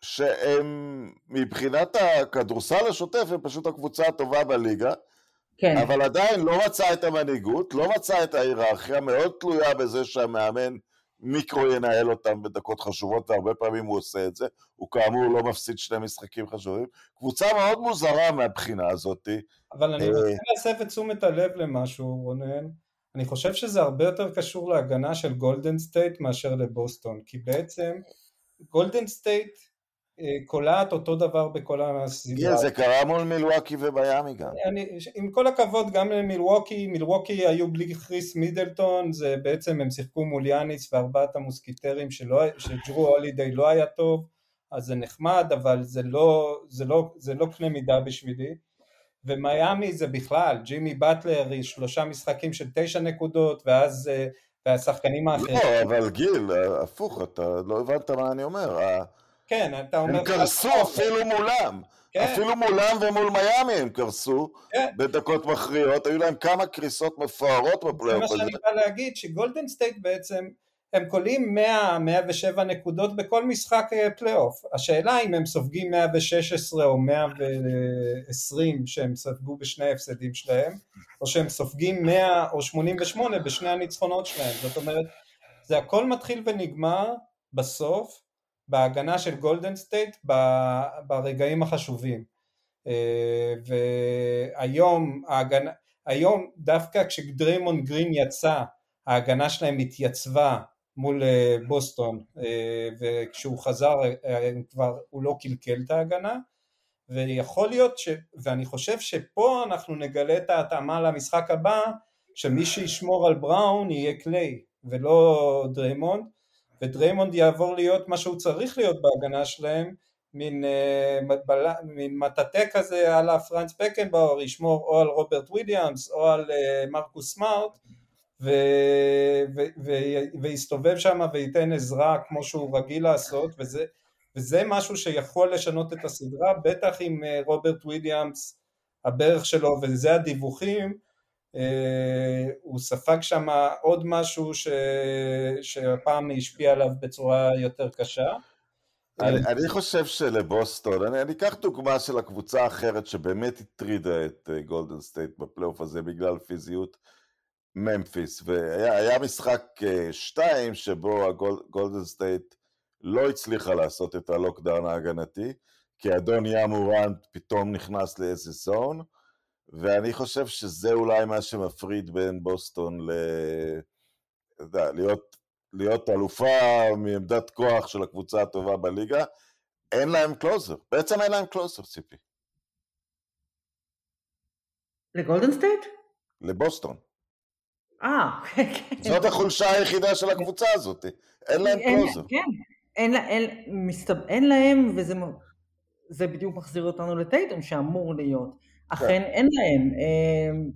שהם מבחינת הכדורסל השוטף הם פשוט הקבוצה הטובה בליגה, כן. אבל עדיין לא מצא את המנהיגות, לא מצא את ההיררכיה, מאוד תלויה בזה שהמאמן מיקרו ינהל אותם בדקות חשובות, והרבה פעמים הוא עושה את זה. הוא כאמור לא מפסיד שני משחקים חשובים. קבוצה מאוד מוזרה מהבחינה הזאת. אבל אני רוצה אה, להסב את תשומת הלב למשהו, רונן. אני חושב שזה הרבה יותר קשור להגנה של גולדן סטייט מאשר לבוסטון, כי בעצם גולדן סטייט קולעת אותו דבר בכל הסדרה. כן, זה קרה מול מילווקי וביאמי גם. אני, עם כל הכבוד גם למילווקי, מילווקי היו בלי כריס מידלטון, זה בעצם הם שיחקו מול יאניס וארבעת המוסקיטרים שלא, שג'רו הולידיי לא היה טוב, אז זה נחמד, אבל זה לא, זה לא, זה לא קנה מידה בשבילי. ומיאמי זה בכלל, ג'ימי באטלר, שלושה משחקים של תשע נקודות, ואז אה, והשחקנים האחרים. לא, אבל גיל, הפוך, אתה לא הבנת מה אני אומר. כן, אתה אומר... הם קרסו אפילו מולם. כן. אפילו מולם ומול מיאמי הם קרסו כן. בדקות מכריעות, היו להם כמה קריסות מפוארות בפלייאוף הזה. זה מה שאני בא להגיד, שגולדן סטייט בעצם הם קולעים 100-107 נקודות בכל משחק אה, פלייאוף. השאלה אם הם סופגים 116 או 120 שהם ספגו בשני ההפסדים שלהם, או שהם סופגים 100 או 88 בשני הניצחונות שלהם. זאת אומרת, זה הכל מתחיל ונגמר בסוף בהגנה של גולדן סטייט ברגעים החשובים. אה, והיום ההגנה, היום דווקא כשדריימון גרין יצא, ההגנה שלהם התייצבה מול אה, בוסטון אה, וכשהוא חזר כבר הוא לא קלקל את ההגנה ויכול להיות ש... ואני חושב שפה אנחנו נגלה את ההתאמה למשחק הבא שמי שישמור על בראון יהיה קליי ולא דריימונד ודריימונד יעבור להיות מה שהוא צריך להיות בהגנה שלהם מין, אה, מין מטאטא כזה א לה פרנץ בקנבאואר ישמור או על רוברט וויליאמס או על אה, מרקוס סמארט ויסתובב שם וייתן עזרה כמו שהוא רגיל לעשות וזה, וזה משהו שיכול לשנות את הסדרה בטח עם אה, רוברט וויליאמס הברך שלו וזה הדיווחים הוא ספג שם עוד משהו ש... שהפעם השפיע עליו בצורה יותר קשה. אני, אני חושב שלבוסטון, אני, אני אקח דוגמה של הקבוצה האחרת שבאמת הטרידה את גולדן אה, סטייט בפלייאוף הזה בגלל פיזיות, ממפיס, והיה משחק אה, שתיים שבו הגולדן סטייט לא הצליחה לעשות את ה lockdown ההגנתי, כי אדון ג'ה מורנט פתאום נכנס לאיזה zone, ואני חושב שזה אולי מה שמפריד בין בוסטון ל... יודע, להיות להיות אלופה מעמדת כוח של הקבוצה הטובה בליגה, אין להם closer. בעצם אין להם closer, ציפי. לגולדן סטייט? לבוסטון. אה, כן. זאת החולשה היחידה של הקבוצה הזאת. אין להם קלוזר. כן, אין, אין, מסתב... אין להם, וזה זה בדיוק מחזיר אותנו לטייטום שאמור להיות. אכן כן. אין להם. אמ,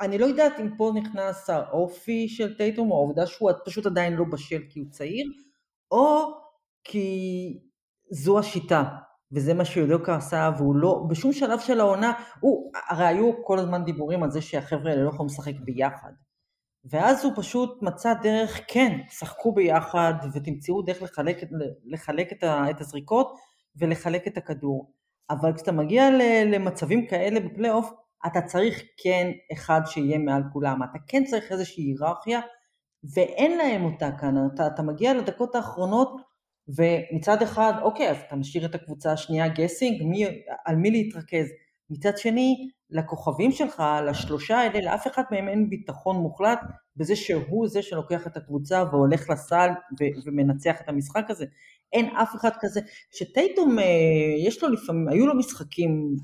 אני לא יודעת אם פה נכנס האופי של טייטום, או העובדה שהוא פשוט עדיין לא בשל כי הוא צעיר, או כי זו השיטה, וזה מה שיודוקה עשה, והוא לא, בשום שלב של העונה, הוא, הרי היו כל הזמן דיבורים על זה שהחבר'ה האלה לא יכולים לשחק ביחד. ואז הוא פשוט מצא דרך, כן, שחקו ביחד ותמצאו דרך לחלק, לחלק את, ה, את הזריקות ולחלק את הכדור. אבל כשאתה מגיע למצבים כאלה בפלייאוף, אתה צריך כן אחד שיהיה מעל כולם, אתה כן צריך איזושהי היררכיה, ואין להם אותה כאן, אתה, אתה מגיע לדקות האחרונות, ומצד אחד, אוקיי, אז אתה משאיר את הקבוצה השנייה גסינג, מי, על מי להתרכז? מצד שני, לכוכבים שלך, לשלושה האלה, לאף אחד מהם אין ביטחון מוחלט בזה שהוא זה שלוקח את הקבוצה והולך לסל ו- ומנצח את המשחק הזה. אין אף אחד כזה. שטייטום, אה, יש לו לפעמים, היו לו משחקים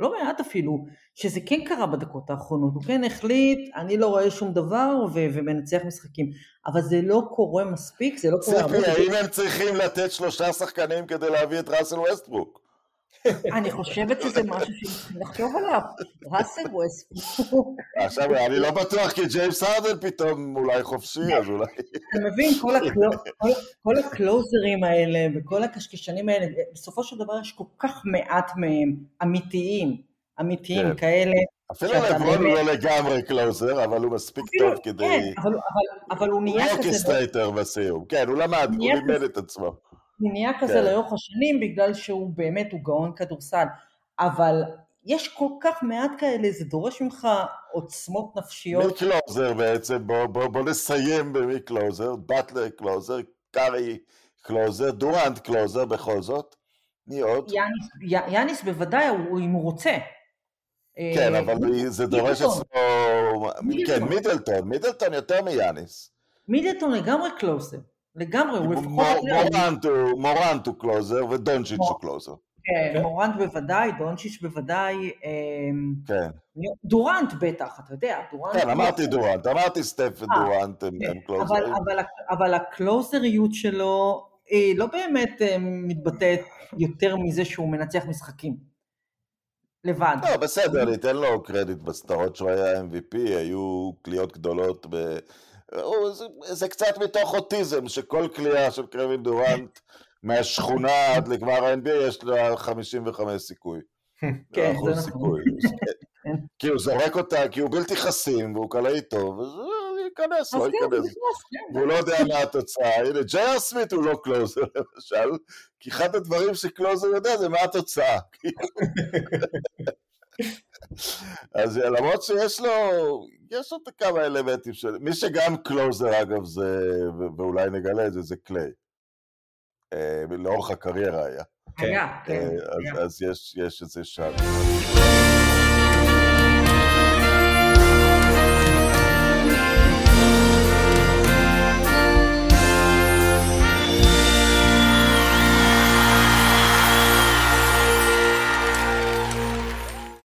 לא מעט אפילו, שזה כן קרה בדקות האחרונות, הוא כן החליט, אני לא רואה שום דבר ו- ומנצח משחקים, אבל זה לא קורה מספיק, זה לא קורה. ציפי, האם הם צריכים לתת שלושה שחקנים כדי להביא את ראסל ווסטברוק? אני חושבת שזה משהו שצריכים לחשוב עליו, ראסל ווסטברוק. עכשיו, אני לא בטוח כי ג'יימס הרדן פתאום אולי חופשי, אז אולי... אתה מבין, כל הקלוזרים האלה וכל הקשקשנים האלה, בסופו של דבר יש כל כך מעט מהם אמיתיים, אמיתיים כן. כאלה. אפילו לברון הוא לא לגמרי closer, אבל הוא מספיק טוב כדי... כן, אבל הוא נהיה כזה... הוא orchestrator בסיום, כן, הוא למד, הוא לימד את עצמו. הוא נהיה כזה כן. לאורך השנים בגלל שהוא באמת, הוא גאון כדורסל, אבל יש כל כך מעט כאלה, זה דורש ממך עוצמות נפשיות. מי closer בעצם, בוא, בוא, בוא נסיים במי closer, באטלר closer, קארי closer, דורנט closer בכל זאת, מי עוד? יאניס, יאניס בוודאי, הוא, אם הוא רוצה. כן, אבל זה דורש אצלו... כן, מידלטון, מידלטון יותר מיאניס. מידלטון לגמרי closer. לגמרי, הוא לפחות... מורנט הוא closer ודונצ'יץ' הוא closer. כן, כן, מורנט בוודאי, דונצ'יץ' בוודאי, אמ, כן. דורנט בטח, אתה יודע, דורנט... כן, אמרתי דורנט, אמרתי סטף ודורנט הם כן. קלוזרים. אבל הקלוזריות שלו היא לא באמת אה, מתבטאת יותר מזה שהוא מנצח משחקים. לבד. לא, בסדר, ניתן לו קרדיט בסדרות שהוא היה MVP, היו קליעות גדולות ב... זה, זה קצת מתוך אוטיזם, שכל קליעה של קווין דורנט מהשכונה עד לגמר ה-NBA יש לה 55 סיכוי. כן, [LAUGHS] זה נכון. [LAUGHS] כי הוא זורק אותה, כי הוא בלתי חסים, והוא קלעי טוב, אז הוא ייכנס, לא כן, ייכנס. כן. והוא לא יודע מה התוצאה. הנה, ג'יי אר סמית הוא לא closer, [LAUGHS] למשל, כי אחד הדברים ש closer יודע זה מה התוצאה. אז למרות שיש לו, יש עוד כמה אלמנטים של... מי שגם קלוזר אגב זה, ואולי נגלה את זה, זה קליי. אה, לאורך הקריירה היה. היה, כן. אה, אז יש את זה שם.